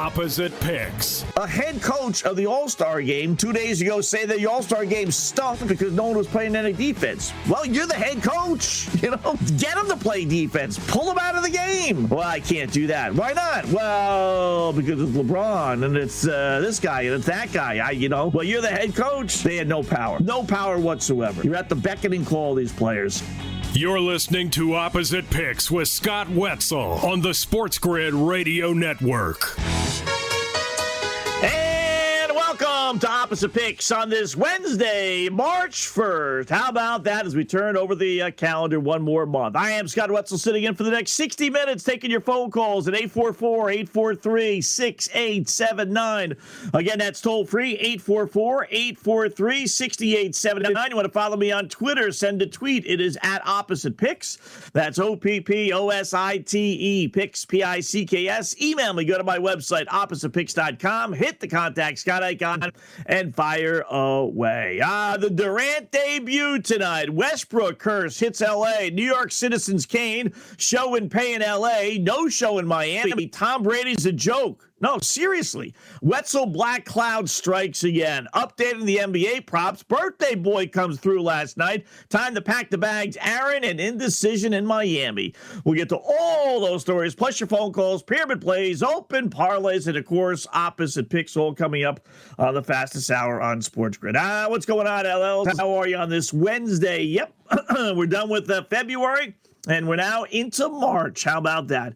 Opposite picks. A head coach of the All Star game two days ago said that the All Star game stunk because no one was playing any defense. Well, you're the head coach. You know, get them to play defense. Pull them out of the game. Well, I can't do that. Why not? Well, because it's LeBron and it's uh, this guy and it's that guy. I, you know, well, you're the head coach. They had no power, no power whatsoever. You're at the beckoning call of these players. You're listening to Opposite Picks with Scott Wetzel on the Sports Grid Radio Network. Welcome to Opposite Picks on this Wednesday, March 1st. How about that as we turn over the uh, calendar one more month? I am Scott Wetzel sitting in for the next 60 minutes, taking your phone calls at 844 843 6879. Again, that's toll free 844 843 6879. You want to follow me on Twitter? Send a tweet. It is at Opposite Picks. That's O P P O S I T E, Picks, P I C K S. Email me. Go to my website, oppositepicks.com. Hit the contact Scott icon and fire away. Ah, the Durant debut tonight. Westbrook curse hits LA. New York Citizens Kane show and pay in LA. No show in Miami. Tom Brady's a joke. No, seriously. Wetzel Black Cloud strikes again. Updating the NBA props. Birthday boy comes through last night. Time to pack the bags. Aaron and indecision in Miami. We'll get to all those stories, plus your phone calls, pyramid plays, open parlays, and of course, opposite picks all coming up on the fastest hour on Sports Grid. Ah, what's going on, LL? How are you on this Wednesday? Yep, we're done with uh, February. And we're now into March. How about that?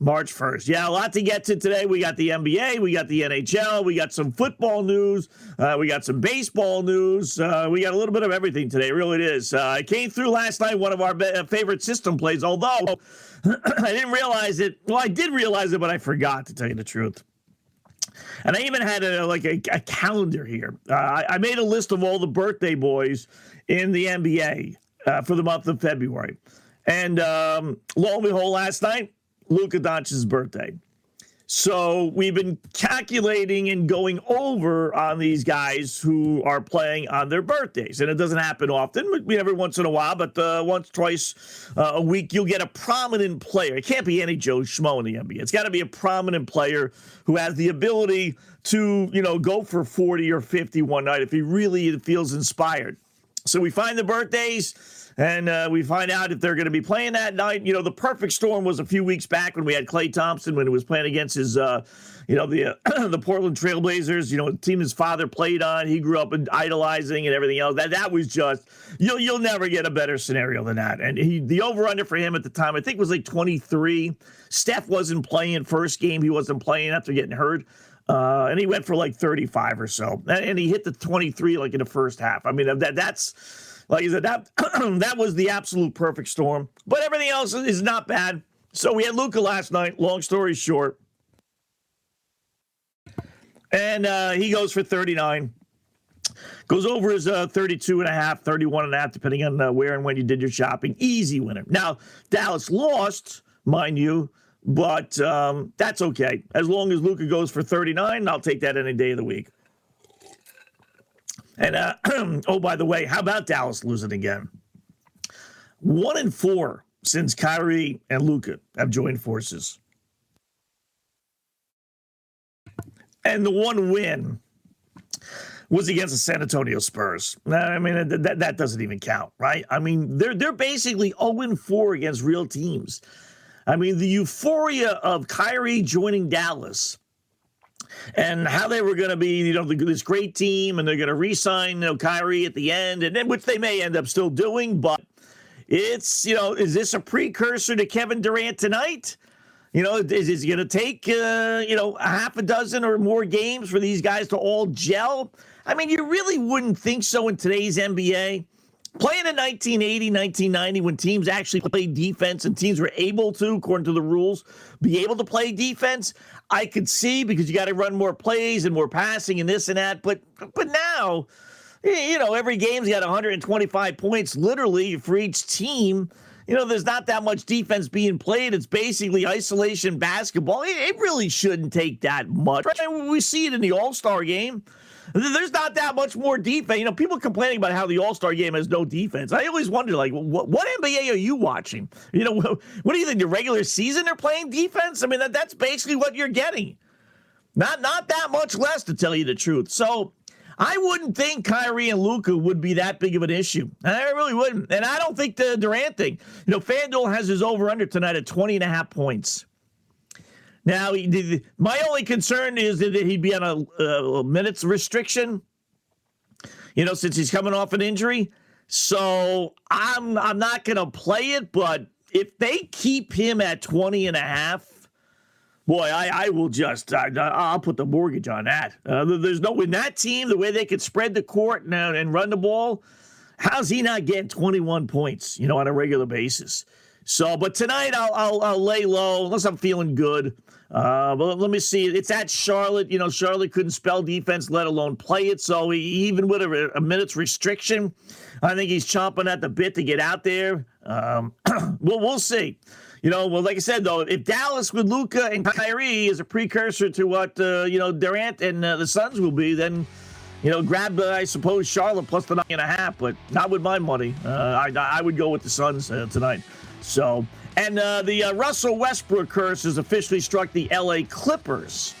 March 1st. Yeah, a lot to get to today. We got the NBA, we got the NHL, we got some football news, uh, we got some baseball news. Uh, we got a little bit of everything today. Really, it is. Uh, I came through last night, one of our be- uh, favorite system plays, although I didn't realize it. Well, I did realize it, but I forgot to tell you the truth. And I even had a like a, a calendar here. Uh, I, I, made a list of all the birthday boys in the NBA uh, for the month of February. And um, lo and behold, last night, Luka Doncic's birthday. So we've been calculating and going over on these guys who are playing on their birthdays, and it doesn't happen often. We every once in a while, but uh, once, twice uh, a week, you'll get a prominent player. It can't be any Joe Schmo in the NBA. It's got to be a prominent player who has the ability to, you know, go for forty or fifty one night if he really feels inspired. So we find the birthdays and uh, we find out if they're going to be playing that night. You know, the perfect storm was a few weeks back when we had Klay Thompson when he was playing against his, uh, you know, the uh, the Portland Trailblazers. You know, team his father played on. He grew up idolizing and everything else. That that was just you'll you'll never get a better scenario than that. And he the over under for him at the time I think was like 23. Steph wasn't playing first game. He wasn't playing after getting hurt. Uh, and he went for like 35 or so, and, he hit the 23 like in the first half. I mean, that that's like I said, that that was the absolute perfect storm. But everything else is not bad. So we had Luka last night. Long story short, and uh, he goes for 39. Goes over his uh, 32 and a half, 31 and a half, depending on uh, where and when you did your shopping. Easy winner. Now, Dallas lost, mind you, but um, that's okay. As long as Luka goes for 39, I'll take that any day of the week. And uh, oh, by the way, how about Dallas losing again? One in four since Kyrie and Luka have joined forces. And the one win was against the San Antonio Spurs. I mean, that, that doesn't even count, right? I mean, they're they're basically 0 4 against real teams. I mean, the euphoria of Kyrie joining Dallas and how they were going to be, you know, this great team, and they're going to re-sign, you know, Kyrie at the end, and then which they may end up still doing. But it's, you know, is this a precursor to Kevin Durant tonight? You know, is, is it going to take, uh, you know, a half a dozen or more games for these guys to all gel? I mean, you really wouldn't think so in today's NBA. Playing in 1980, 1990, when teams actually played defense and teams were able to, according to the rules, be able to play defense, I could see because you got to run more plays and more passing and this and that. But but now, you know, every game's got 125 points literally for each team. you know, there's not that much defense being played. It's basically isolation basketball. It, really shouldn't take that much. Right? We see it in the All Star game. There's not that much more defense. You know, people complaining about how the All Star game has no defense. I always wonder, like, what, what NBA are you watching? You know, what, what do you think? The regular season they're playing defense? I mean, that, that's basically what you're getting. Not not that much less, to tell you the truth. So I wouldn't think Kyrie and Luka would be that big of an issue. I really wouldn't. And I don't think the Durant thing. You know, FanDuel has his over under tonight at 20 and a half points. Now, my only concern is that he'd be on a, a minutes restriction, you know, since he's coming off an injury. So I'm I'm not going to play it, but if they keep him at 20 and a half, boy, I, I will just I, will put the mortgage on that. Uh, there's no in that team the way they could spread the court and, and run the ball. How's he not getting 21 points? You know, on a regular basis. So, but tonight I'll, I'll, I'll lay low unless I'm feeling good. Uh, but let me see. It's at Charlotte. You know, Charlotte couldn't spell defense, let alone play it. So he, even with a, a minute's restriction, I think he's chomping at the bit to get out there. Um, well, we'll see. You know, well, like I said though, if Dallas with Luka and Kyrie is a precursor to what uh, you know Durant and uh, the Suns will be, then you know, grab uh, I suppose Charlotte plus the nine and a half, but not with my money. Uh, I I would go with the Suns uh, tonight. So, and uh, the uh, Russell Westbrook curse has officially struck the LA Clippers,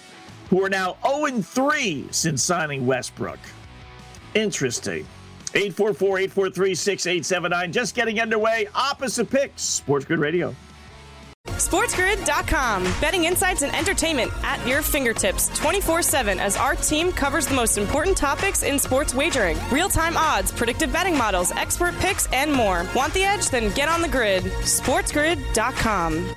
who are now 0 3 since signing Westbrook. Interesting. 844 843 6879. Just getting underway. Opposite picks. Sports Grid Radio. SportsGrid.com. Betting insights and entertainment at your fingertips 24 7 as our team covers the most important topics in sports wagering real time odds, predictive betting models, expert picks, and more. Want the edge? Then get on the grid. SportsGrid.com.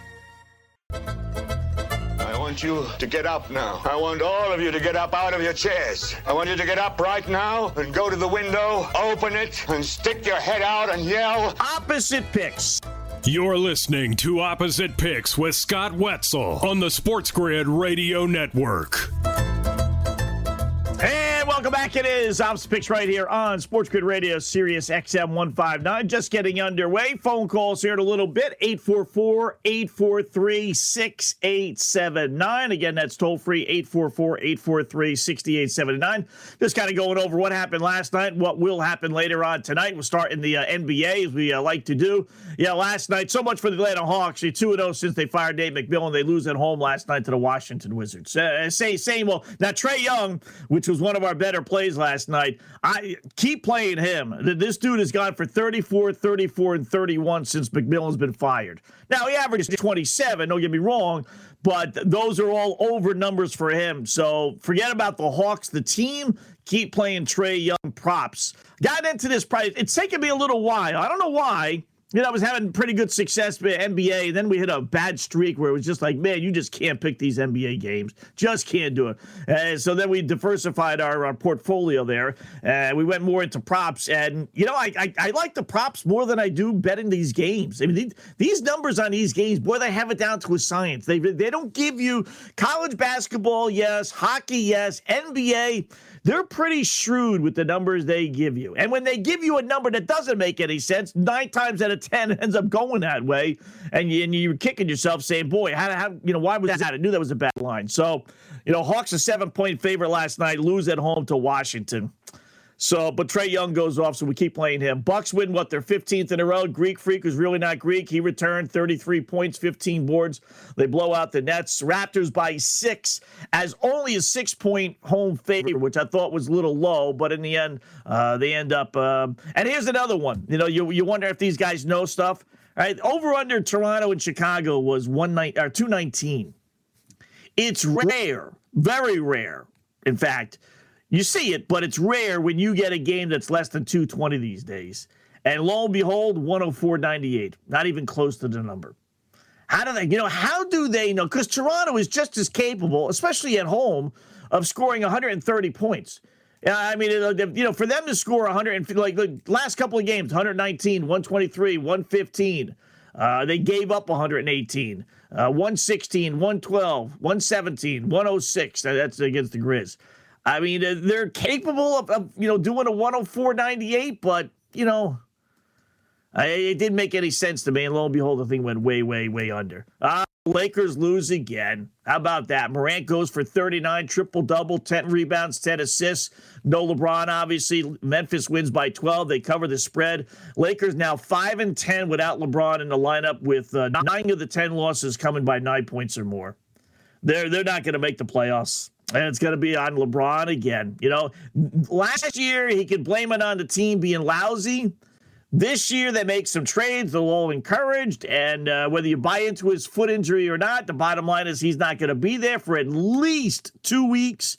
I want you to get up now. I want all of you to get up out of your chairs. I want you to get up right now and go to the window, open it, and stick your head out and yell. Opposite picks. You're listening to Opposite Picks with Scott Wetzel on the Sports Grid Radio Network. Welcome back. It is Opposite Picks right here on Sports Grid Radio, Sirius XM 159. Just getting underway. Phone calls here in a little bit 844 843 6879. Again, that's toll free 844 843 6879. Just kind of going over what happened last night, what will happen later on tonight. We'll start in the uh, NBA as we uh, like to do. Yeah, last night, so much for the Atlanta Hawks. 2 0 since they fired Dave McMillan. They lose at home last night to the Washington Wizards. Uh, say, same. Well, now Trae Young, which was one of our better plays last night. I keep playing him. This dude has gone for 34, 34, and 31 since McMillan's been fired. Now he averages 27. Don't get me wrong, but those are all over numbers for him. So forget about the Hawks, the team. Keep playing Trae Young props. Got into this price. It's taken me a little while. I don't know why you know, I was having pretty good success with NBA. Then we hit a bad streak where it was just like, man, you just can't pick these NBA games. Just can't do it. Uh, so then we diversified our, our portfolio there. And uh, we went more into props. And, you know, I, I, I, like the props more than I do betting these games. I mean, these, these numbers on these games, boy, they have it down to a science. They, they don't give you college basketball, yes, hockey, yes, NBA they're pretty shrewd with the numbers they give you. And when they give you a number that doesn't make any sense, nine times out of 10 ends up going that way. And, you, and you're kicking yourself saying, boy, how, how, you know, why was that? I knew that was a bad line. So, you know, Hawks a seven point favorite last night, lose at home to Washington. So, but Trae Young goes off, so we keep playing him. Bucks win what their 15th in a row. Greek Freak was really not Greek. He returned 33 points, 15 boards. They blow out the Nets. Raptors by six as only a six point home favorite, which I thought was a little low, but in the end, uh, they end up. Um, and here's another one. You know, you you wonder if these guys know stuff. All right, over under Toronto and Chicago was one night or two nineteen. It's rare, very rare, in fact you see it, but it's rare when you get a game that's less than 220 these days. And lo and behold, 104.98, not even close to the number. How do they, you know, how do they know? Because Toronto is just as capable, especially at home, of scoring 130 points. I mean, you know, for them to score 100, like the last couple of games, 119, 123, 115. Uh, they gave up 118, uh, 116, 112, 117, 106. That's against the Grizz. I mean, they're capable of, of you know doing a 104.98, but you know, I, it didn't make any sense to me. And lo and behold, the thing went way, way, way under. Uh, Lakers lose again. How about that? Morant goes for 39, triple double, 10 rebounds, 10 assists. No LeBron, obviously. Memphis wins by 12. They cover the spread. Lakers now 5 and 10 without LeBron in the lineup, with uh, nine of the 10 losses coming by nine points or more. They're, they're not going to make the playoffs. And it's going to be on LeBron again. You know, last year he could blame it on the team being lousy. This year, they make some trades. They're all encouraged. And uh, whether you buy into his foot injury or not, the bottom line is he's not going to be there for at least two weeks.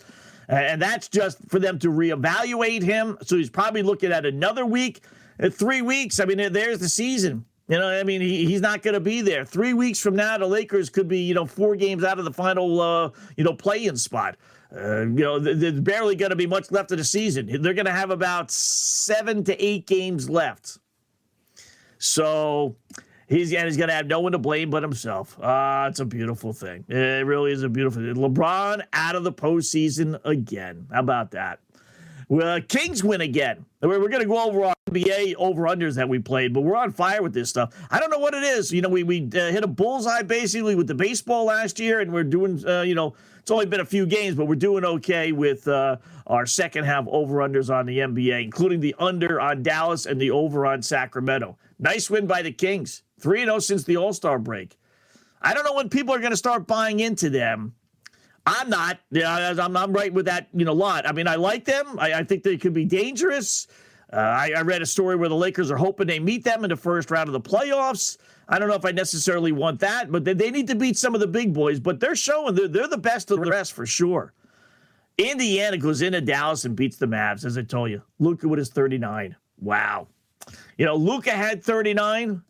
And that's just for them to reevaluate him. So he's probably looking at another week, three weeks. I mean, there's the season. You know, I mean, he, he's not going to be there. Three weeks from now, the Lakers could be, you know, four games out of the final, uh, you know, play-in spot. Uh, you know, there's barely going to be much left of the season. They're going to have about seven to eight games left. So he's and he's going to have no one to blame but himself. Uh, it's a beautiful thing. It really is a beautiful thing. LeBron out of the postseason again. How about that? Well, Kings win again. We're, we're going to go over our NBA over unders that we played, but we're on fire with this stuff. I don't know what it is. You know, we we uh, hit a bullseye basically with the baseball last year, and we're doing, uh, you know, it's only been a few games, but we're doing okay with uh, our second half over unders on the NBA, including the under on Dallas and the over on Sacramento. Nice win by the Kings. 3 0 since the All Star break. I don't know when people are going to start buying into them. I'm not. Yeah, I'm, I'm right with that, you know, lot. I mean, I like them. I, I think they could be dangerous. Uh, I, I, read a story where the Lakers are hoping they meet them in the first round of the playoffs. I don't know if I necessarily want that, but they, they need to beat some of the big boys. But they're showing they're, they're the best of the rest for sure. Indiana goes into Dallas and beats the Mavs, as I told you. Luka with his 39. Wow. You know, Luka had 39.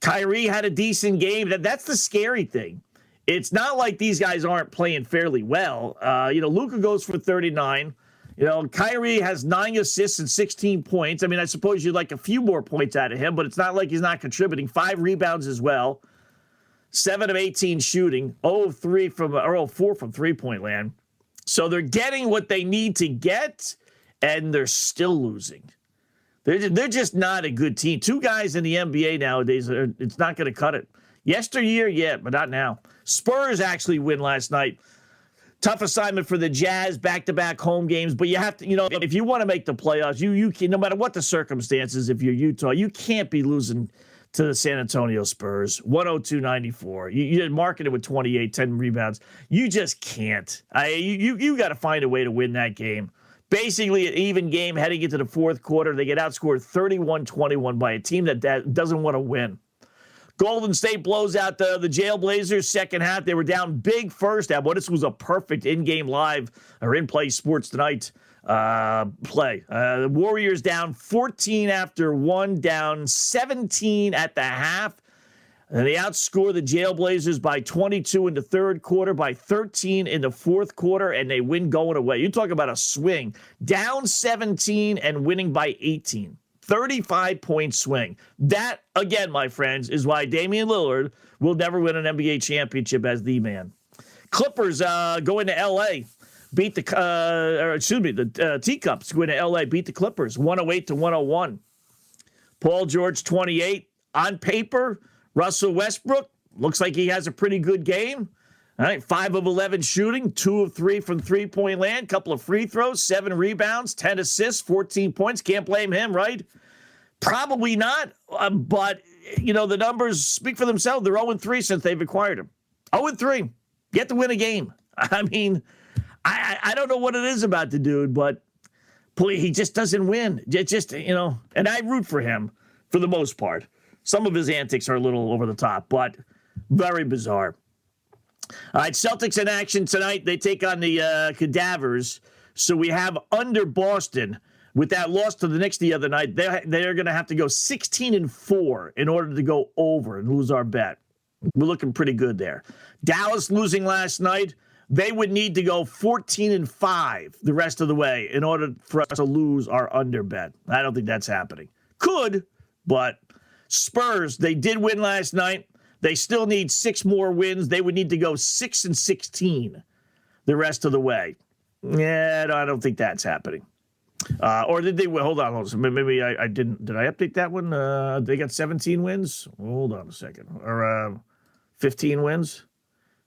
Kyrie had a decent game. That, that's the scary thing. It's not like these guys aren't playing fairly well. Uh, you know, Luka goes for 39. You know, Kyrie has nine assists and 16 points. I mean, I suppose you'd like a few more points out of him, but it's not like he's not contributing. Five rebounds as well. Seven of 18 shooting. 0 3 from, or 0 4 from three point land. So they're getting what they need to get, and they're still losing. They're, they're just not a good team. Two guys in the NBA nowadays, are, it's not going to cut it. Yesteryear, yeah, but not now. Spurs actually win last night. Tough assignment for the Jazz, back-to-back home games, but you have to, you know, if you want to make the playoffs, you you can, no matter what the circumstances. If you're Utah, you can't be losing to the San Antonio Spurs, 102-94. You, you Markkanen with 28, 10 rebounds. You just can't. I you you, you got to find a way to win that game. Basically, an even game heading into the fourth quarter. They get outscored 31-21 by a team that, that doesn't want to win. Golden State blows out the, the Jailblazers second half. They were down big first half. Well, this was a perfect in-game live or in-play sports tonight uh, play. Uh, the Warriors down 14 after one, down 17 at the half. And they outscore the Jailblazers by 22 in the third quarter, by 13 in the fourth quarter, and they win going away. You talk about a swing. Down 17 and winning by 18. 35 point swing. That, again, my friends, is why Damian Lillard will never win an NBA championship as the man. Clippers uh, go into LA, beat the, uh, or excuse me, the uh, Teacups go into LA, beat the Clippers 108 to 101. Paul George 28. On paper, Russell Westbrook looks like he has a pretty good game. All right, five of 11 shooting, two of three from three point land, couple of free throws, seven rebounds, 10 assists, 14 points. Can't blame him, right? Probably not, uh, but you know, the numbers speak for themselves. They're 0 3 since they've acquired him. 0 3. Get to win a game. I mean, I, I don't know what it is about the dude, but he just doesn't win. It just, you know, and I root for him for the most part. Some of his antics are a little over the top, but very bizarre. All right, Celtics in action tonight. They take on the uh, Cadavers. So we have under Boston with that loss to the Knicks the other night. They're, they're going to have to go 16 and 4 in order to go over and lose our bet. We're looking pretty good there. Dallas losing last night. They would need to go 14 and 5 the rest of the way in order for us to lose our under bet. I don't think that's happening. Could, but Spurs, they did win last night. They still need six more wins. They would need to go six and 16 the rest of the way. Yeah, I don't think that's happening. Uh, or did they? Hold on, hold on. Maybe I, I didn't. Did I update that one? Uh, they got 17 wins. Hold on a second. Or uh, 15 wins.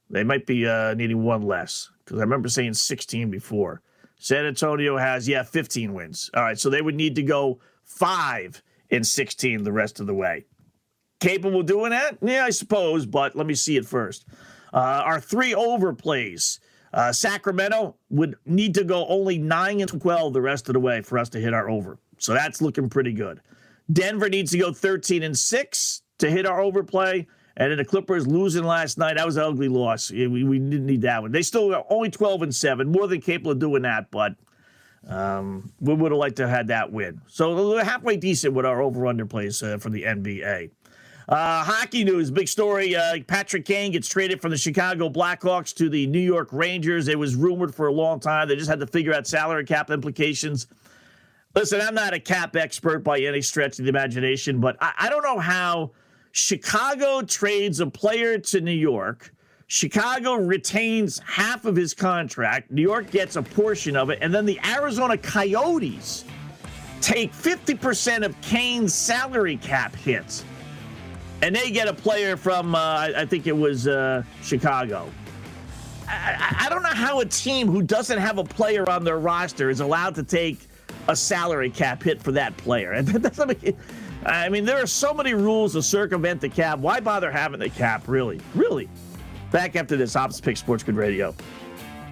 They might be uh, needing one less because I remember saying 16 before. San Antonio has yeah 15 wins. All right, so they would need to go five and 16 the rest of the way. Capable of doing that? Yeah, I suppose. But let me see it first. Uh, our three overplays. Uh, Sacramento would need to go only 9 and 12 the rest of the way for us to hit our over. So that's looking pretty good. Denver needs to go 13 and 6 to hit our overplay. And then the Clippers losing last night, that was an ugly loss. We, we didn't need that one. They still are only 12 and 7, more than capable of doing that, but um, we would have liked to have had that win. So halfway decent with our over under plays uh, for the NBA. Uh, hockey news, big story. Uh, Patrick Kane gets traded from the Chicago Blackhawks to the New York Rangers. It was rumored for a long time. They just had to figure out salary cap implications. Listen, I'm not a cap expert by any stretch of the imagination, but I, I don't know how Chicago trades a player to New York. Chicago retains half of his contract. New York gets a portion of it. And then the Arizona Coyotes take 50% of Kane's salary cap hits and they get a player from uh, I think it was uh, Chicago. I, I, don't know how a team who doesn't have a player on their roster is allowed to take a salary cap hit for that player. And I mean, there are so many rules to circumvent the cap. Why bother having the cap? Really, really. Back after this, Opposite Pick Sports Grid Radio.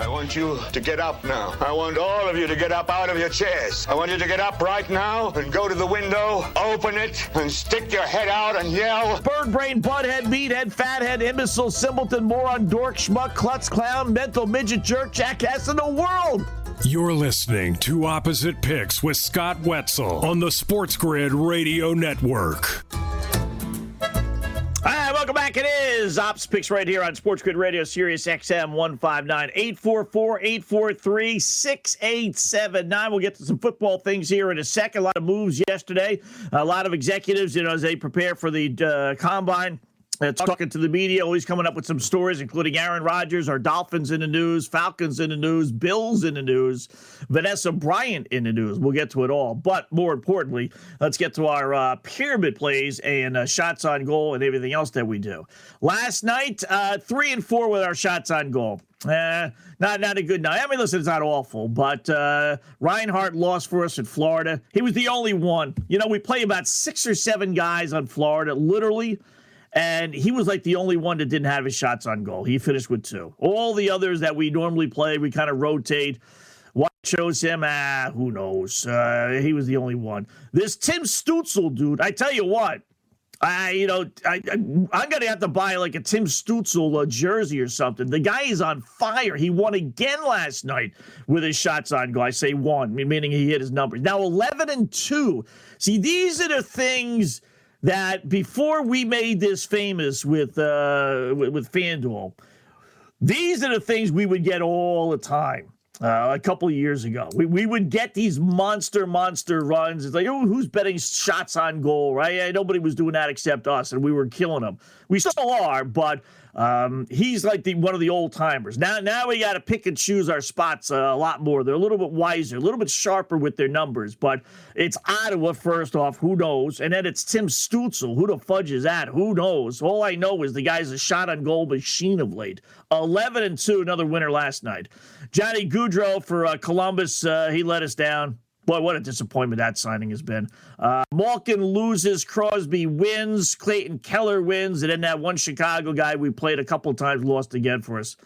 I want you to get up now. I want all of you to get up out of your chairs. I want you to get up right now and go to the window, open it, and stick your head out and yell. Bird brain, butthead, meathead, fathead, imbecile, simpleton, moron, dork, schmuck, klutz, clown, mental midget, jerk, jackass in the world. You're listening to Opposite Picks with Scott Wetzel on the Sports Grid Radio Network. Back. It is Ops Picks right here on Sports Grid Radio, Sirius XM 159 844 843 6879. We'll get to some football things here in a second. A lot of moves yesterday, a lot of executives, you know, as they prepare for the uh, combine talking to the media, always coming up with some stories, including Aaron Rodgers, our Dolphins in the news, Falcons in the news, Bills in the news, Vanessa Bryant in the news. We'll get to it all. But more importantly, let's get to our uh, pyramid plays and uh, shots on goal and everything else that we do. Last night, uh, three and four with our shots on goal. Uh, not not a good night. I mean, listen, it's not awful, but uh, Reinhart lost for us in Florida. He was the only one. You know, we play about six or seven guys on Florida, literally and he was like the only one that didn't have his shots on goal. He finished with two. All the others that we normally play, we kind of rotate. What chose him? Ah, who knows? Uh, he was the only one. This Tim Stützle dude, I tell you what, I you know I, I am gonna have to buy like a Tim Stützle jersey or something. The guy is on fire. He won again last night with his shots on goal. I say one, meaning he hit his numbers. Now eleven and two. See, these are the things that before we made this famous with uh, with, FanDuel, these are the things we would get all the time. Uh, a couple years ago, we, we would get these monster, monster runs. It's like, oh, who's betting shots on goal, right? Nobody was doing that except us, and we were killing them. We still are, but um, he's like the one of the old timers. Now, now we got to pick and choose our spots uh, a lot more. They're a little bit wiser, a little bit sharper with their numbers. But it's Ottawa first off. Who knows? And then it's Tim Stützle. Who the fudge is that? Who knows? All I know is the guy's a shot on goal machine of late. Eleven and two, another winner last night. Johnny Gaudreau for uh, Columbus. Uh, he let us down. Boy, what a disappointment that signing has been. Uh, Malkin loses, Crosby wins, Clayton Keller wins, and then that one Chicago guy we played a couple times lost again for us.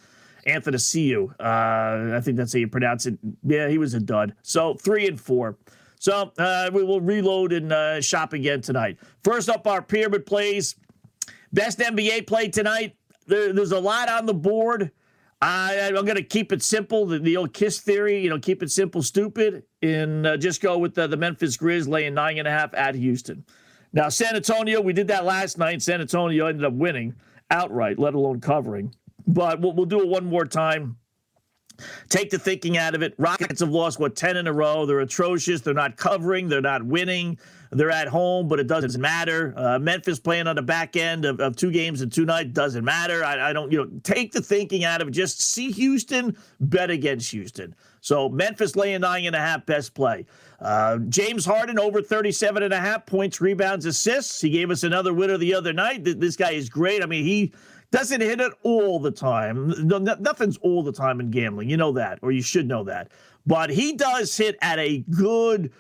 Athanasiou. Uh, I think that's how you pronounce it. Yeah, he was a dud. So three and four. So uh, we will reload and uh, shop again tonight. First up, our pyramid plays. Best NBA play tonight. There, there's a lot on the board. I, am going to keep it simple. The, the, old Kiss theory, you know, keep it simple, stupid, and uh, just go with the, the Memphis Grizz laying nine and a half at Houston. Now, San Antonio, we did that last night. San Antonio ended up winning outright, let alone covering. But we'll, we'll do it one more time. Take the thinking out of it. Rockets have lost, what, 10 in a row. They're atrocious. They're not covering. They're not winning. They're at home, but it doesn't matter. Uh, Memphis playing on the back end of, of two games in two nights doesn't matter. I, I, don't, you know, take the thinking out of it. Just see Houston, bet against Houston. So Memphis laying nine and a half, best play. Uh, James Harden over 37 and a half points, rebounds, assists. He gave us another winner the other night. This guy is great. I mean, he doesn't hit it all the time. No, nothing's all the time in gambling. You know that, or you should know that. But he does hit at a good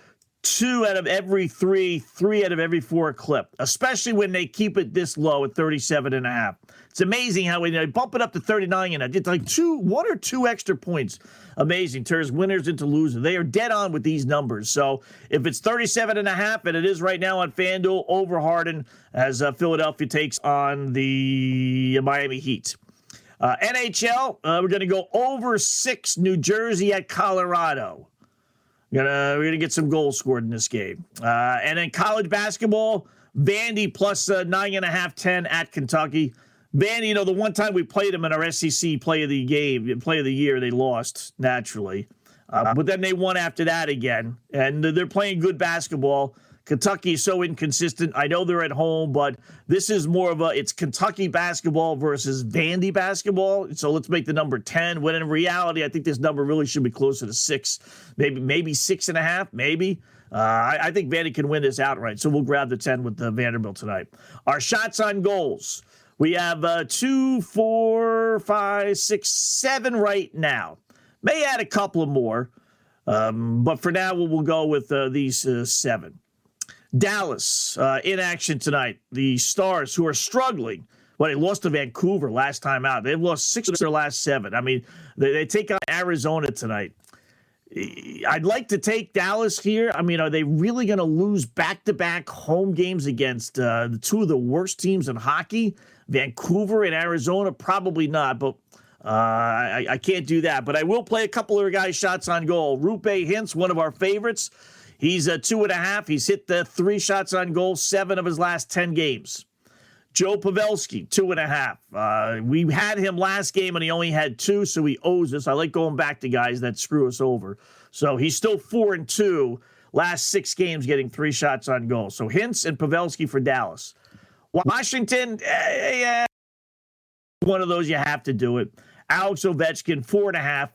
two out of every three, three out of every four clip, especially when they keep it this low at 37 and a half. It's amazing how when they bump it up to 39 and I did like two, one or two extra points. Amazing. Turns winners into losers. They are dead on with these numbers. So if it's 37 and a half, and it is right now on FanDuel over Harden as uh, Philadelphia takes on the Miami Heat. Uh, NHL, uh, we're going to go over six New Jersey at Colorado. Gonna we're gonna get some goals scored in this game. Uh, and then college basketball, Vandy plus uh, nine and a half, ten at Kentucky. Vandy, you know, the one time we played them in our SEC play of the game, play of the year, they lost naturally. Uh, but then they won after that again, and they're playing good basketball. Kentucky is so inconsistent. I know they're at home, but this is more of a it's Kentucky basketball versus Vandy basketball. So let's make the number 10. When in reality, I think this number really should be closer to six, maybe maybe six and a half, maybe. Uh, I, I, think Vandy can win this outright. So we'll grab the 10 with the Vanderbilt tonight. Our shots on goals. We have uh, two, four, five, six, seven right now. May add a couple more. Um, but for now, we'll, we'll go with uh, these uh, seven. Dallas uh, in action tonight. The Stars, who are struggling. Well, they lost to Vancouver last time out. They've lost six of their last seven. I mean, they, they take on Arizona tonight. I'd like to take Dallas here. I mean, are they really going to lose back to back home games against uh, the two of the worst teams in hockey? Vancouver and Arizona? Probably not, but uh, I, I, can't do that. But I will play a couple of guys' shots on goal. Roope Hintz, one of our favorites. He's a two and a half. He's hit the three shots on goal, seven of his last 10 games. Joe Pavelski, two and a half. Uh, we had him last game and he only had two, so he owes us. I like going back to guys that screw us over. So he's still four and two, last six games getting three shots on goal. So Hintz and Pavelski for Dallas. Washington, eh, one of those you have to do it. Alex Ovechkin, four and a half.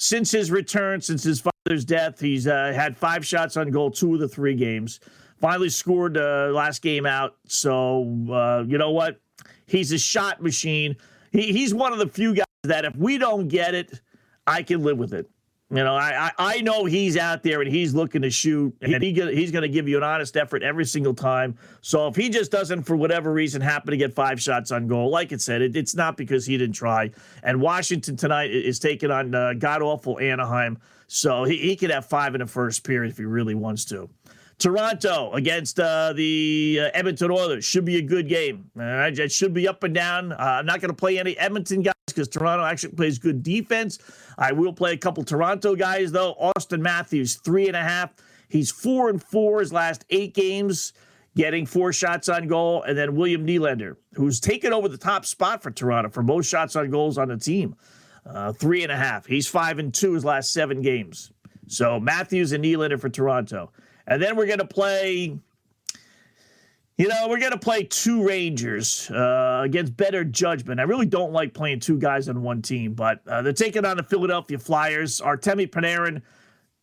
Since his return, since his father's death, he's uh, had five shots on goal, two of the three games. Finally scored uh, last game out. So, uh, you know what? He's a shot machine. He, he's one of the few guys that if we don't get it, I can live with it. You know, I, I know he's out there and he's looking to shoot, and he he's going to give you an honest effort every single time. So if he just doesn't, for whatever reason, happen to get five shots on goal, like it said, it, it's not because he didn't try. And Washington tonight is taking on uh, god awful Anaheim, so he, he could have five in the first period if he really wants to. Toronto against uh, the uh, Edmonton Oilers should be a good game. All right, it should be up and down. Uh, I'm not going to play any Edmonton guys because Toronto actually plays good defense. I will play a couple Toronto guys though. Auston Matthews three and a half. He's four and four his last eight games, getting four shots on goal, and then William Nylander, who's taken over the top spot for Toronto for most shots on goals on the team, uh, three and a half. He's five and two his last seven games. So Matthews and Nylander for Toronto. And then we're going to play, you know, we're going to play two Rangers uh, against better judgment. I really don't like playing two guys on one team, but uh, they're taking on the Philadelphia Flyers. Artemi Panarin,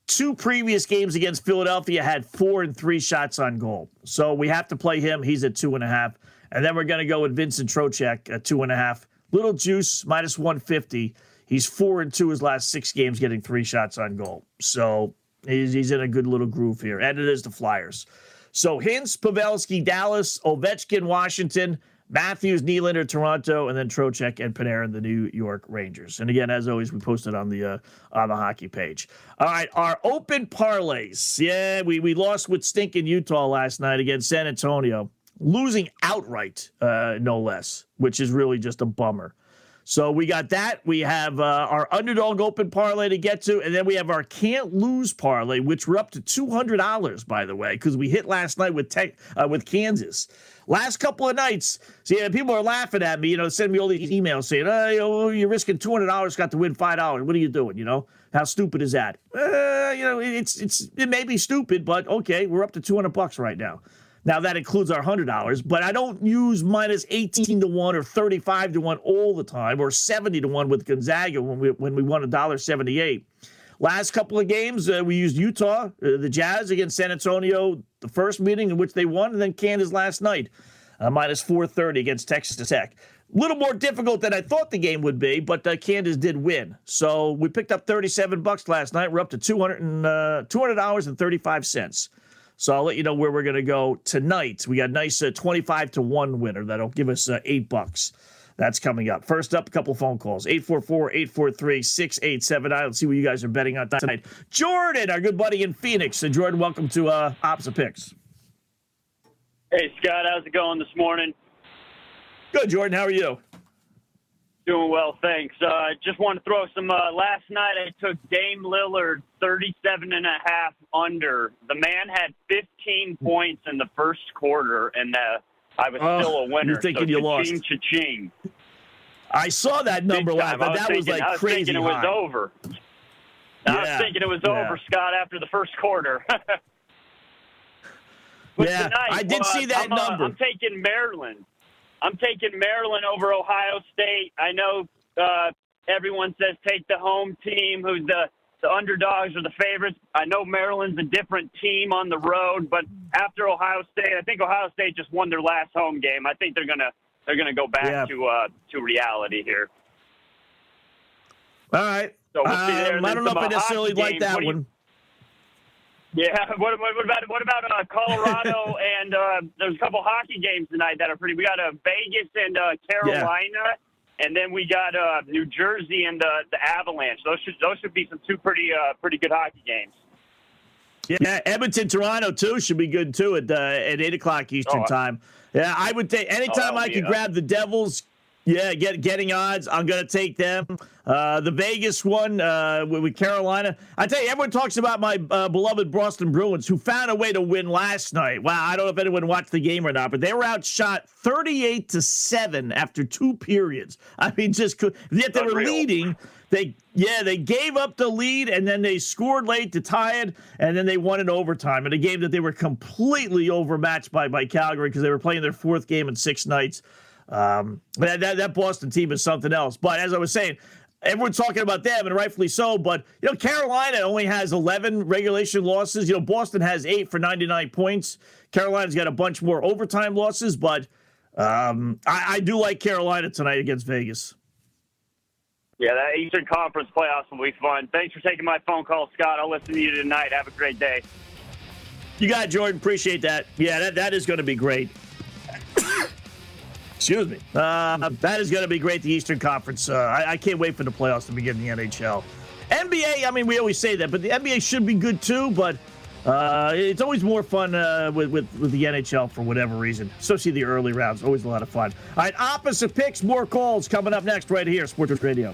two previous games against Philadelphia, had four and three shots on goal. So we have to play him. He's at two and a half. And then we're going to go with Vincent Trocheck at two and a half. Little juice, minus 150. He's four and two his last six games, getting three shots on goal. So He's, he's in a good little groove here. And it is the Flyers. So Hintz, Pavelski, Dallas, Ovechkin, Washington, Matthews, Nylander, Toronto, and then Trocheck and Panarin, the New York Rangers. And again, as always, we posted on the uh, on the hockey page. All right, our open parlays. Yeah, we we lost with stinking Utah last night against San Antonio, losing outright, uh, no less, which is really just a bummer. So we got that. We have uh, our underdog open parlay to get to, and then we have our can't lose parlay, which we're up to two hundred dollars, by the way, because we hit last night with tech uh, with Kansas. Last couple of nights, see, people are laughing at me, you know, sending me all these emails saying, oh, you're risking two hundred dollars, got to win five dollars. What are you doing? You know, how stupid is that? Uh, you know, it's it's it may be stupid, but okay, we're up to two hundred bucks right now. Now that includes our hundred dollars, but I don't use minus eighteen to one or thirty-five to one all the time, or seventy to one with Gonzaga when we when we won a dollar seventy-eight. Last couple of games, uh, we used Utah, uh, the Jazz against San Antonio, the first meeting in which they won, and then Kansas last night, uh, minus four thirty against Texas Tech. A little more difficult than I thought the game would be, but uh, Kansas did win. So we picked up 37 bucks last night. We're up to 200 and, uh, $200 and 35 cents. So I'll let you know where we're going to go tonight. We got a nice uh, 25 to 1 winner that'll give us uh, 8 bucks. That's coming up. First up, a couple phone calls 844 843 6879. Let's see what you guys are betting on tonight. Jordan, our good buddy in Phoenix. So, Jordan, welcome to uh, Opposite Picks. Hey, Scott, how's it going this morning? Good, Jordan. How are you? Doing well, thanks. Uh, just want to throw some. Uh, last night I took Dame Lillard 37 and a half under. The man had 15 points in the first quarter, and uh, I was Oh, still a winner. you're thinking so you lost. cha-ching. I saw that number last, I that was thinking, I like was crazy thinking it was high. over. I was thinking it was yeah. over, Scott, after the first quarter. Yeah, tonight, I did uh, see that I'm, uh, number. I'm taking Maryland. I'm taking Maryland over Ohio State. I know uh, everyone says take the home team, who's the the underdogs or the favorites. I know Maryland's a different team on the road, but after Ohio State, I think Ohio State just won their last home game. I think they're gonna they're gonna go back Yeah. to uh, to reality here. All right. So we'll. Um, I don't know if I uh, necessarily like that one. Yeah. What, what, what about what about uh, Colorado and uh, there's a couple hockey games tonight that are pretty. We got uh, Vegas and uh, Carolina, and then we got uh, New Jersey and uh, the Avalanche. Those should those should be some two pretty uh, pretty good hockey games. Yeah, Edmonton, Toronto too should be good too at uh, at eight o'clock Eastern Oh, time. Yeah, I would take anytime Oh, I could grab the Devils. Yeah, get getting odds. I'm gonna take them. Uh, the Vegas one uh, with, with Carolina. I tell you, everyone talks about my uh, beloved Boston Bruins, who found a way to win last night. Wow, I don't know if anyone watched the game or not, but they were outshot 38 to seven after two periods. I mean, just could, yet they were leading. They yeah, they gave up the lead and then they scored late to tie it, and then they won in overtime in a game that they were completely overmatched by by Calgary because they were playing their fourth game in six nights. Um, that, that that Boston team is something else. But as I was saying, everyone's talking about them and rightfully so. But you know, Carolina only has 11 regulation losses. You know, Boston has eight for 99 points. Carolina's got a bunch more overtime losses, but um, I, I do like Carolina tonight against Vegas. Yeah, that Eastern Conference playoffs will be fun. Thanks for taking my phone call, Scott. I'll listen to you tonight. Have a great day. You got it, Jordan. Appreciate that. Yeah, that, that is going to be great. Excuse me. Uh, that is going to be great. The Eastern Conference. Uh, I, I can't wait for the playoffs to begin in the NHL. NBA. I mean, we always say that, but the NBA should be good too. But uh, it's always more fun uh, with, with with the NHL for whatever reason. Especially the early rounds. Always a lot of fun. All right, opposite picks. More calls coming up next right here. Sports Radio.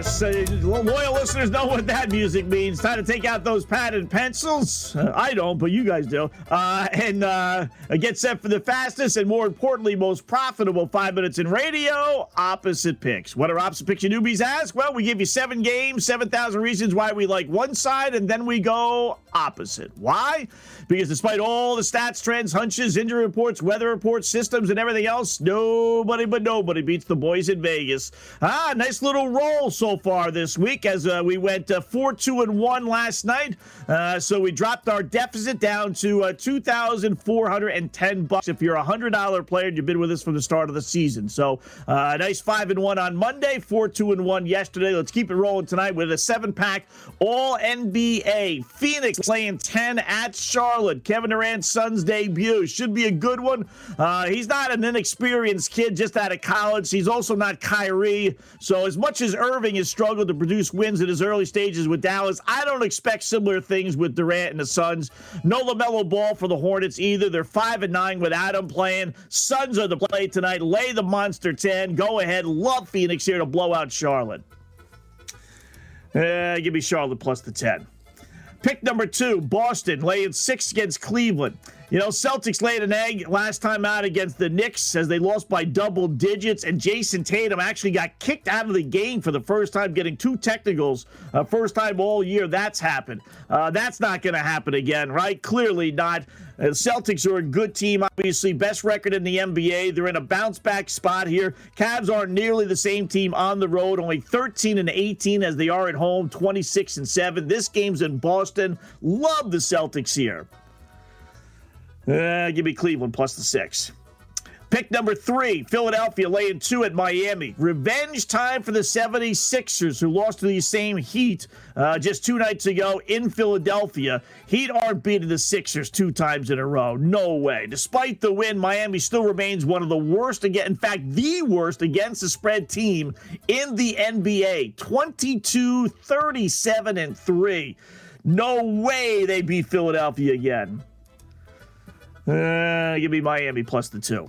Yes, uh, loyal listeners know what that music means. Time to take out those pad and pencils. Uh, I don't, but you guys do. Uh, and uh, get set for the fastest and, more importantly, most profitable five minutes in radio opposite picks. What are opposite picks you newbies ask? Well, we give you seven games, 7,000 reasons why we like one side, and then we go opposite. Why? Because despite all the stats, trends, hunches, injury reports, weather reports, systems, and everything else, nobody but nobody beats the boys in Vegas. Ah, nice little roll so far this week as uh, we went uh, 4 2 and 1 last night. Uh, so we dropped our deficit down to uh, 2410 bucks if you're a $100 player and you've been with us from the start of the season. So uh, a nice 5 and 1 on Monday, 4 2 and 1 yesterday. Let's keep it rolling tonight with a seven pack All NBA. Phoenix playing 10 at Charlotte. Kevin Durant's Suns debut. Should be a good one. Uh, he's not an inexperienced kid just out of college. He's also not Kyrie. So, as much as Irving has struggled to produce wins in his early stages with Dallas, I don't expect similar things with Durant and the Suns. No LaMelo Ball for the Hornets either. They're 5 and 9 without him playing. Suns are the play tonight. Lay the Monster 10. Go ahead. Love Phoenix here to blow out Charlotte. Uh, give me Charlotte plus the 10. Pick number two, Boston, laying six against Cleveland. You know, Celtics laid an egg last time out against the Knicks as they lost by double digits, and Jayson Tatum actually got kicked out of the game for the first time, getting two technicals. Uh, first time all year that's happened. Uh, that's not going to happen again, right? Clearly not. Uh, Celtics are a good team, obviously, best record in the NBA. They're in a bounce back spot here. Cavs aren't nearly the same team on the road, only 13 and 18 as they are at home, 26 and 7. This game's in Boston. Love the Celtics here. Uh, give me Cleveland plus the six. Pick number three, Philadelphia laying two at Miami. Revenge time for the 76ers, who lost to the same Heat uh, just two nights ago in Philadelphia. Heat aren't beating the Sixers two times in a row. No way. Despite the win, Miami still remains one of the worst, again, in fact, the worst against the spread team in the NBA 22, 37, and 3. No way they beat Philadelphia again. Uh, give me Miami plus the two.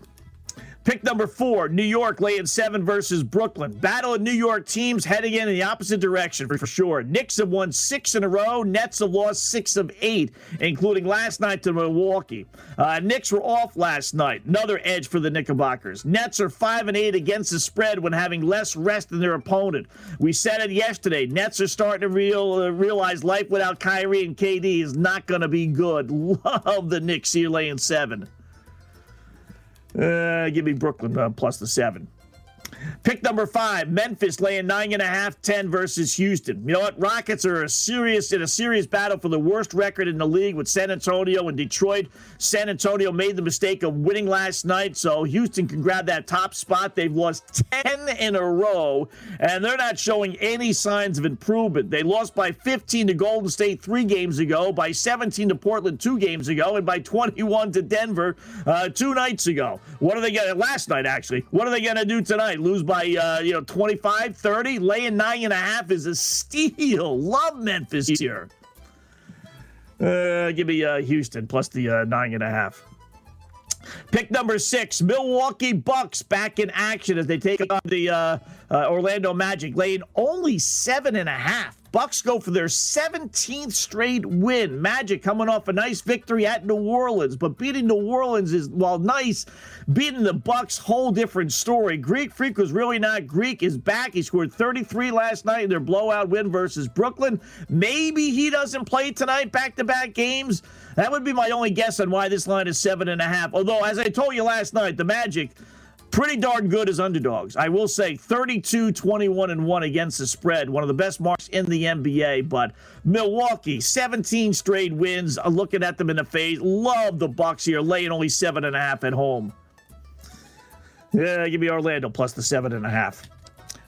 Pick number four, New York laying seven versus Brooklyn. Battle of New York teams heading in, in the opposite direction for, sure. Knicks have won six in a row. Nets have lost six of eight, including last night to Milwaukee. Uh, Knicks were off last night. Another edge for the Knickerbockers. Nets are five and eight against the spread when having less rest than their opponent. We said it yesterday. Nets are starting to real, uh, realize life without Kyrie and KD is not going to be good. Love the Knicks here laying seven. Uh, give me Brooklyn uh, plus the seven. Pick number five, Memphis laying nine and a half, 10 versus Houston. You know what? Rockets are a serious in a serious battle for the worst record in the league with San Antonio and Detroit. San Antonio made the mistake of winning last night, so Houston can grab that top spot. They've lost 10 in a row, and they're not showing any signs of improvement. They lost by 15 to Golden State three games ago, by 17 to Portland two games ago, and by 21 to Denver uh, two nights ago. What are they going to last night actually? What are they going to do tonight? Lose by uh, you know 25, 30, laying nine and a half is a steal. Love Memphis here. Uh, give me uh, Houston plus the uh, nine and a half. Pick number six, Milwaukee Bucks back in action as they take on the uh, uh, Orlando Magic, laying only seven and a half. Bucks go for their 17th straight win. Magic coming off a nice victory at New Orleans, but beating New Orleans is while nice, beating the Bucks whole different story. Greek Freak was really not Greek is back. He scored 33 last night in their blowout win versus Brooklyn. Maybe he doesn't play tonight, back-to-back games. That would be my only guess on why this line is seven and a half. Although, as I told you last night, the Magic pretty darn good as underdogs. I will say 32 21 and 1 against the spread, one of the best marks in the NBA. But Milwaukee, 17 straight wins. I'm looking at them in the face. Love the Bucks here, laying only seven and a half at home. Yeah, give me Orlando plus the seven and a half.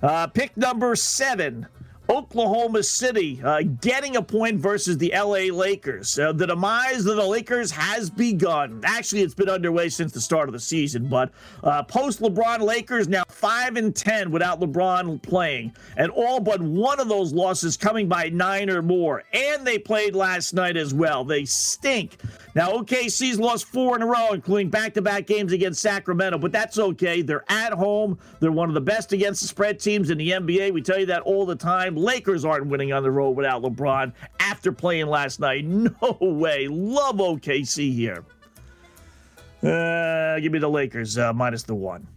Uh, pick number seven. Oklahoma City uh, getting a point versus the LA Lakers. Uh, the demise of the Lakers has begun. Actually, it's been underway since the start of the season, but uh, post LeBron Lakers now 5 and 10 without LeBron playing, and all but one of those losses coming by nine or more. And they played last night as well. They stink. Now, OKC's lost four in a row, including back to back games against Sacramento, but that's okay. They're at home. They're one of the best against the spread teams in the NBA. We tell you that all the time. Lakers aren't winning on the road without LeBron after playing last night. No way. Love OKC here. Uh, give me the Lakers uh, minus the one.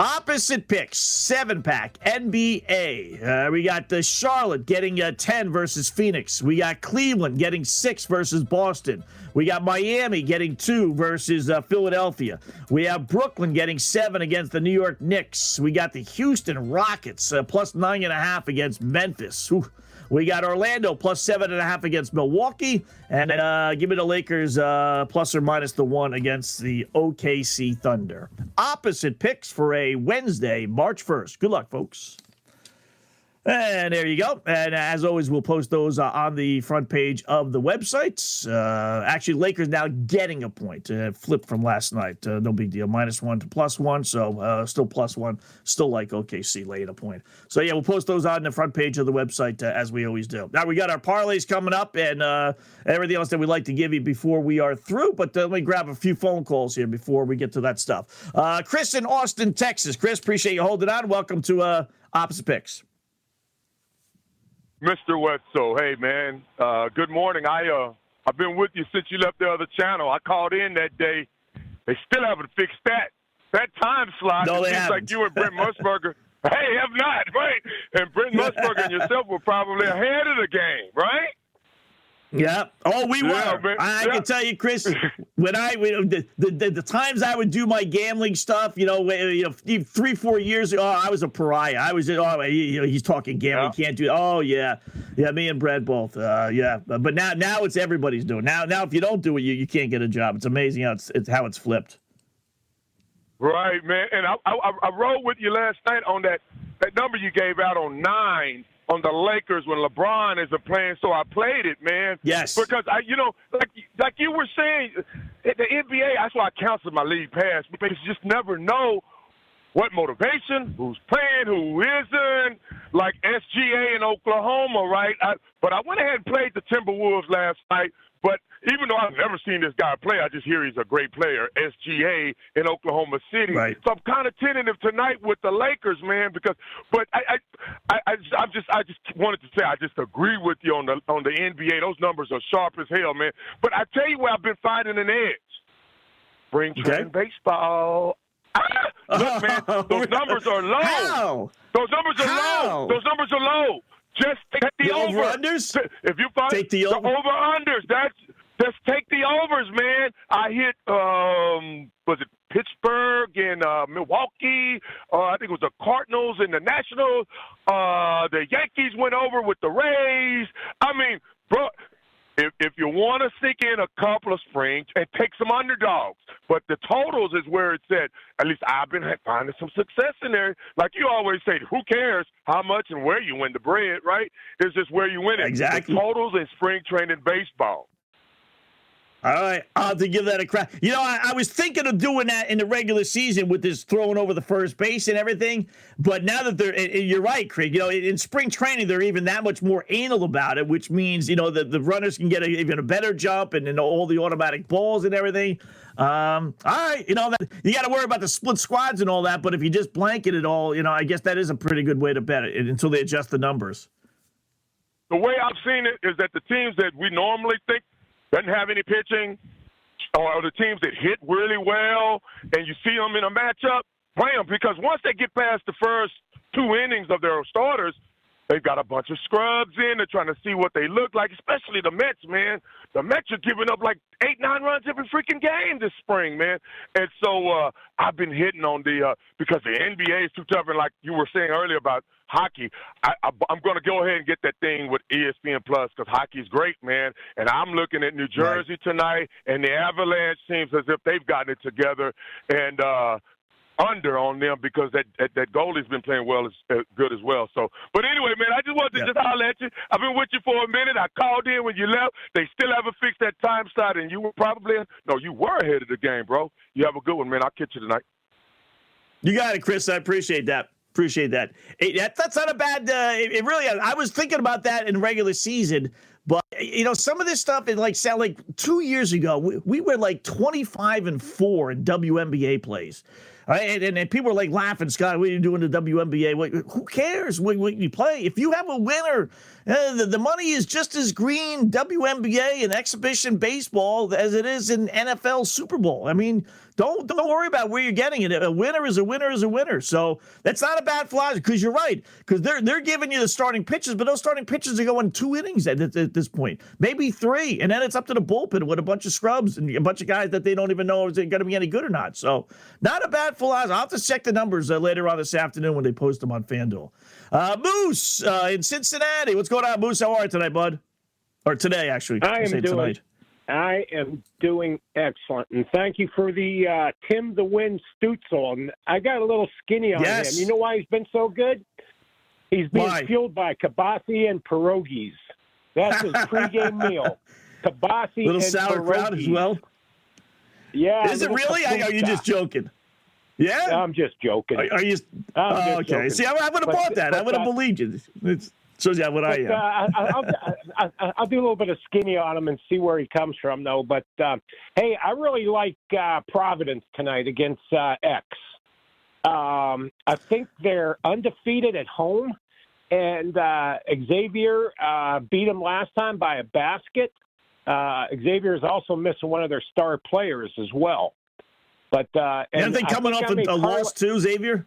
Opposite picks, seven pack, NBA. Uh, we got the Charlotte getting uh, 10 versus Phoenix. We got Cleveland getting six versus Boston. We got Miami getting two versus uh, Philadelphia. We have Brooklyn getting seven against the New York Knicks. We got the Houston Rockets uh, plus nine and a half against Memphis. Ooh. We got Orlando plus seven and a half against Milwaukee, and uh, give me the Lakers uh, plus or minus the one against the OKC Thunder. Opposite picks for a Wednesday, March 1st. Good luck, folks. And there you go. And as always, we'll post those uh, on the front page of the websites. Uh, actually, Lakers now getting a point. Uh, flip from last night. Uh, no big deal. Minus one to plus one. So uh, still plus one. Still like OKC laying a point. So yeah, we'll post those on the front page of the website uh, as we always do. Now we got our parlays coming up and everything else that we'd like to give you before we are through. But let me grab a few phone calls here before we get to that stuff. Chris in Austin, Texas. Chris, appreciate you holding on. Welcome to Opposite Picks. Mr. Wetzel, hey man, uh, good morning. I uh, I've been with you since you left the other channel. I called in that day. They still haven't fixed that that time slot. No, it seems like you and Brent Musburger. hey, have not right? And Brent Musburger and yourself were probably ahead of the game, right? Yeah. Oh, we Yeah, were. man. I, I Yeah. can tell you, Chris, when I when, the, the the times I would do my gambling stuff, you know, you know, three four years ago, oh, I was a pariah. I was, oh, you know, he's talking gambling, Yeah. can't do. Oh yeah, yeah, me and Brad both. Uh, yeah, but but now now it's everybody's doing. Now now if you don't do it, you, you can't get a job. It's amazing how it's, it's how it's flipped. Right, man. And I, I I rode with you last night on that that number you gave out on nine on the Lakers when LeBron isn't playing. So I played it, man. Yes. Because I, you know, like like you were saying, the NBA. That's why I canceled my league pass because you just never know what motivation, who's playing, who isn't. Like SGA in Oklahoma, right? I, but I went ahead and played the Timberwolves last night. But even though I've never seen this guy play, I just hear he's a great player. SGA in Oklahoma City. Right. So I'm kind of tentative tonight with the Lakers, man. Because, but I, I, I, I just, I'm just, I just wanted to say I just agree with you on the on the NBA. Those numbers are sharp as hell, man. But I tell you where I've been finding an edge. Spring training baseball. Ah! Look, man, those numbers are low. How? Those numbers are How? low. Those numbers are low. Just take the, The over. over-unders? If you find Take the over? unders, that's just take the overs, man. I hit um was it Pittsburgh and uh, Milwaukee? Uh, I think it was the Cardinals and the Nationals. Uh, the Yankees went over with the Rays. I mean, bro, if if you want to sneak in a couple of springs and take some underdogs, but the totals is where it's at. At least I've been finding some success in there. Like you always say, who cares how much and where you win the bread, right? It's just where you win it. Exactly. The totals in spring training baseball. All right, I'll have to give that a crack. You know, I, I was thinking of doing that in the regular season with this throwing over the first base and everything. But now that they're, you're right, Craig. You know, in, in spring training, they're even that much more anal about it, which means you know that the runners can get a, even a better jump and, and all the automatic balls and everything. Um, all right, you know that you got to worry about the split squads and all that. But if you just blanket it all, you know, I guess that is a pretty good way to bet it until they adjust the numbers. The way I've seen it is that the teams that we normally think doesn't have any pitching, or the teams that hit really well, and you see them in a matchup, them because once they get past the first two innings of their starters, they've got a bunch of scrubs in. They're trying to see what they look like, especially the Mets, man. The Mets are giving up like eight, nine runs every freaking game this spring, man. And so uh, I've been hitting on the uh, because the NBA is too tough, and like you were saying earlier about hockey, I, I, I'm going to go ahead and get that thing with Plus because hockey's great, man. And I'm looking at New Jersey tonight, and the Avalanche seems as if they've gotten it together, and. uh under on them because that that, that goalie's been playing well as uh, good as well. So, but anyway, man, I just wanted to Yeah. just holler at you. I've been with you for a minute. I called in when you left. They still haven't fixed that time slot, and you were probably no, you were ahead of the game, bro. You have a good one, man. I'll catch you tonight. You got it, Chris. I appreciate that. Appreciate that. It, that that's not a bad. Uh, it, it really. I was thinking about that in regular season, but you know, some of this stuff. It like sound like two years ago. We, we were like twenty five and four in WNBA plays. Right? And, and, people were like laughing, Scott, what are you doing the WNBA? What, who cares when, when you play? If you have a winner, uh, the, the, money is just as green WNBA and exhibition baseball as it is in NFL Super Bowl. I mean, don't don't worry about where you're getting it. A winner is a winner is a winner. So that's not a bad philosophy because you're right. Because they're they're giving you the starting pitches, but those starting pitches are going two innings at, at, at, this point, maybe three, and then it's up to the bullpen with a bunch of scrubs and a bunch of guys that they don't even know they're going to be any good or not. So not a bad philosophy. I'll have to check the numbers uh, later on this afternoon when they post them on FanDuel. Uh, Moose uh, in Cincinnati, what's going on, Moose? How are you tonight, bud? Or today, actually. I am doing. Tonight. I am doing excellent, and thank you for the uh, Tim the Wind Stützle. And I got a little skinny on yes. him. You know why he's been so good? He's being why? fueled by kielbasi and pierogies. That's his pregame meal. Kielbasi little and sauerkraut as well. Yeah. Is it really? are you just joking? Yeah, I'm just joking. Are, are you? Oh, okay. Joking. See, I, I would have bought that. But, I would have believed you. It's, Shows you what I am. Uh, I'll, I'll, I'll, do a little bit of skinny on him and see where he comes from, though. But uh, hey, I really like uh, Providence tonight against uh, X. Um, I think they're undefeated at home, and uh, Xavier uh, beat them last time by a basket. Xavier is also missing one of their star players as well. But uh, and aren't they coming off a, a loss too, Xavier?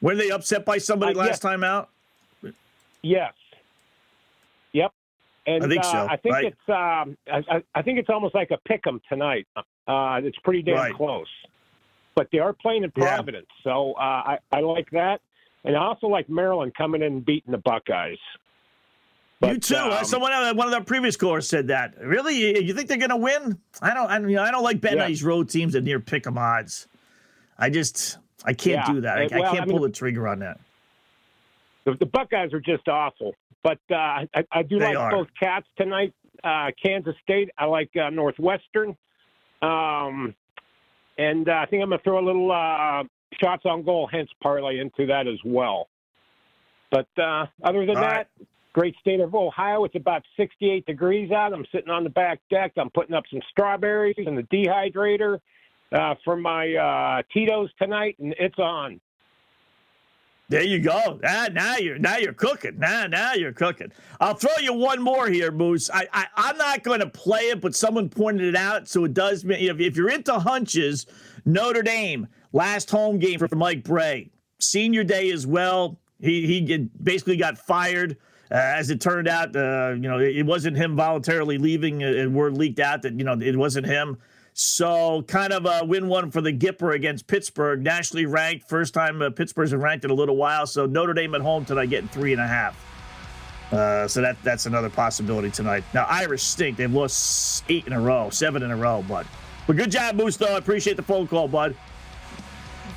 Were they upset by somebody last yes. time out? Yes. Yep. And I think uh, so. I think right. it's um, I, I, think it's almost like a pick 'em tonight. Uh, it's pretty damn right. close. But they are playing in Providence, yeah. so uh, I, I like that. And I also like Maryland coming in and beating the Buckeyes. But, you too. Um, Someone, one of the previous callers said that. Really, you think they're going to win? I don't. I, know, I don't like betting yeah. these road teams at near pick 'em odds. I just, I can't yeah. do that. I, well, I can't I mean, pull the trigger on that. The, the Buckeyes are just awful. But uh, I, I, do they like are. both cats tonight. Uh, Kansas State. I like uh, Northwestern. Um, and uh, I think I'm going to throw a little uh, shots on goal, hence parlay into that as well. But uh, other than All that, right. Great state of Ohio. It's about 68 degrees out. I'm sitting on the back deck. I'm putting up some strawberries in the dehydrator uh, for my uh, Tito's tonight, and it's on. There you go. Ah, now you're now you're cooking. Now now you're cooking. I'll throw you one more here, Moose. I, I I'm not going to play it, but someone pointed it out, so it does. Mean if, if you're into hunches, Notre Dame last home game for Mike Brey, senior day as well. He he basically got fired. Uh, as it turned out, uh, you know, it, it, wasn't him voluntarily leaving. Uh, word leaked out that you know it wasn't him. So, kind of a win one for the Gipper against Pittsburgh, nationally ranked. First time uh, Pittsburgh's been ranked in a little while. So, Notre Dame at home tonight getting three and a half. Uh, so that that's another possibility tonight. Now, Irish stink. They've lost eight in a row, seven in a row, but but good job, Moose. Though I appreciate the phone call, bud.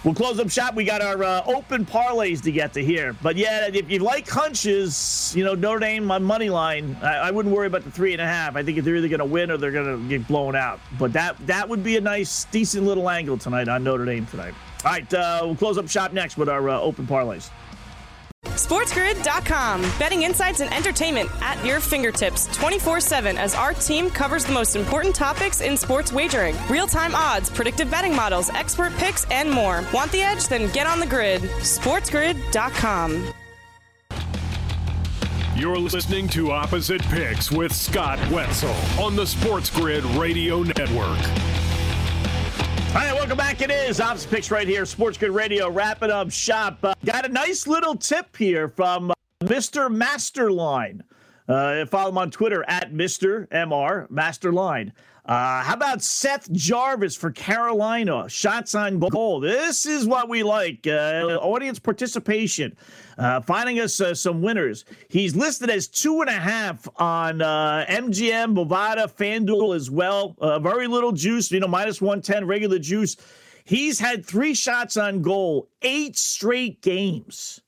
We'll close up shop. We got our uh, open parlays to get to here. But yeah, if you like hunches, you know, Notre Dame my money line, I, I wouldn't worry about the three and a half. I think if they're either going to win or they're going to get blown out. But that that would be a nice, decent little angle tonight on Notre Dame tonight. All right, uh, we'll close up shop next with our uh, open parlays. SportsGrid.com. Betting insights and entertainment at your fingertips 24 7 as our team covers the most important topics in sports wagering real time odds, predictive betting models, expert picks, and more. Want the edge? Then get on the grid. SportsGrid.com. You're listening to Opposite Picks with Scott Wetzel on the Sports Grid Radio Network. All right, welcome back. It is Ops Picks right here, Sports Grid Radio, wrapping up shop. Uh, got a nice little tip here from uh, Mr. Masterline. Uh, follow him on Twitter at Mr. MR Masterline. Uh, how about Seth Jarvis for Carolina? Shots on goal. This is what we like. Uh, audience participation. Uh, finding us uh, some winners. He's listed as two and a half on uh, MGM, Bovada, FanDuel as well. Uh, very little juice, you know, minus 110 regular juice. He's had three shots on goal, eight straight games.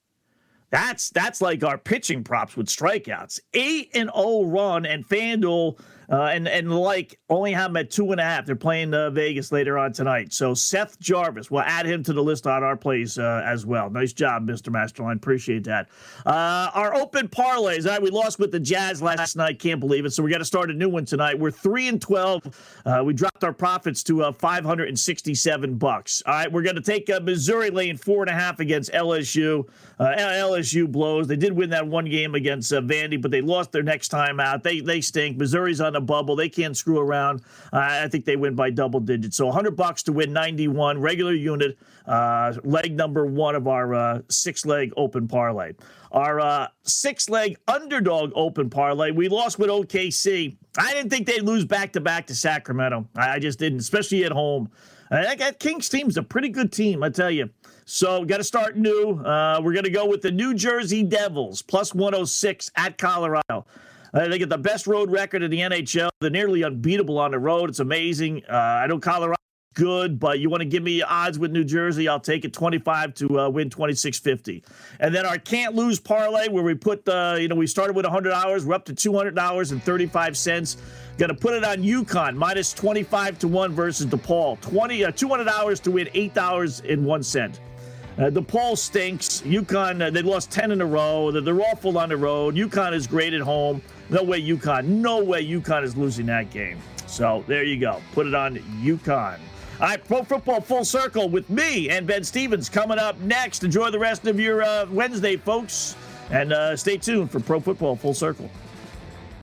That's that's like our pitching props with strikeouts. Eight and oh run, and FanDuel uh, and and like only have them at two and a half. They're playing uh, Vegas later on tonight. So Seth Jarvis, we'll add him to the list on our plays uh, as well. Nice job, Mr. Masterline. Appreciate that. Uh, our open parlays. Right, we lost with the Jazz last night. Can't believe it. So we got to start a new one tonight. We're three and twelve. Uh, we dropped our profits to uh, five hundred and sixty-seven bucks. All right, we're going to take Missouri laying four and a half against LSU. LSU blows. They did win that one game against Vandy, but they lost their next time out. They they stink. Missouri's on a bubble. They can't screw around. Uh, I think they win by double digits. So 100 bucks to win 91 regular unit, uh, leg number one of our uh, six leg open parlay. Our uh, six leg underdog open parlay. We lost with OKC. I didn't think they'd lose back to back to Sacramento. I just didn't, especially at home. Uh, that Kings team's a pretty good team, I tell you. So got to start new. Uh, we're going to go with the New Jersey Devils plus 106 at Colorado. Uh, they get the best road record in the NHL. They're nearly unbeatable on the road. It's amazing. Uh, I know Colorado good, but you want to give me odds with New Jersey, I'll take it 25 to uh, win 2650. And then our can't lose parlay where we put the, you know, we started with $100, we're up to $200.35. Going to put it on UConn minus 25 to 1 versus DePaul. 20 uh, $200 to win $8 in 1 cent. Uh, DePaul stinks. UConn, uh, they lost 10 in a row. They're, they're awful on the road. UConn is great at home. No way UConn, no way UConn is losing that game. So there you go. Put it on UConn. All right, Pro Football Full Circle with me and Ben Stevens coming up next. Enjoy the rest of your uh, Wednesday, folks, and uh, stay tuned for Pro Football Full Circle.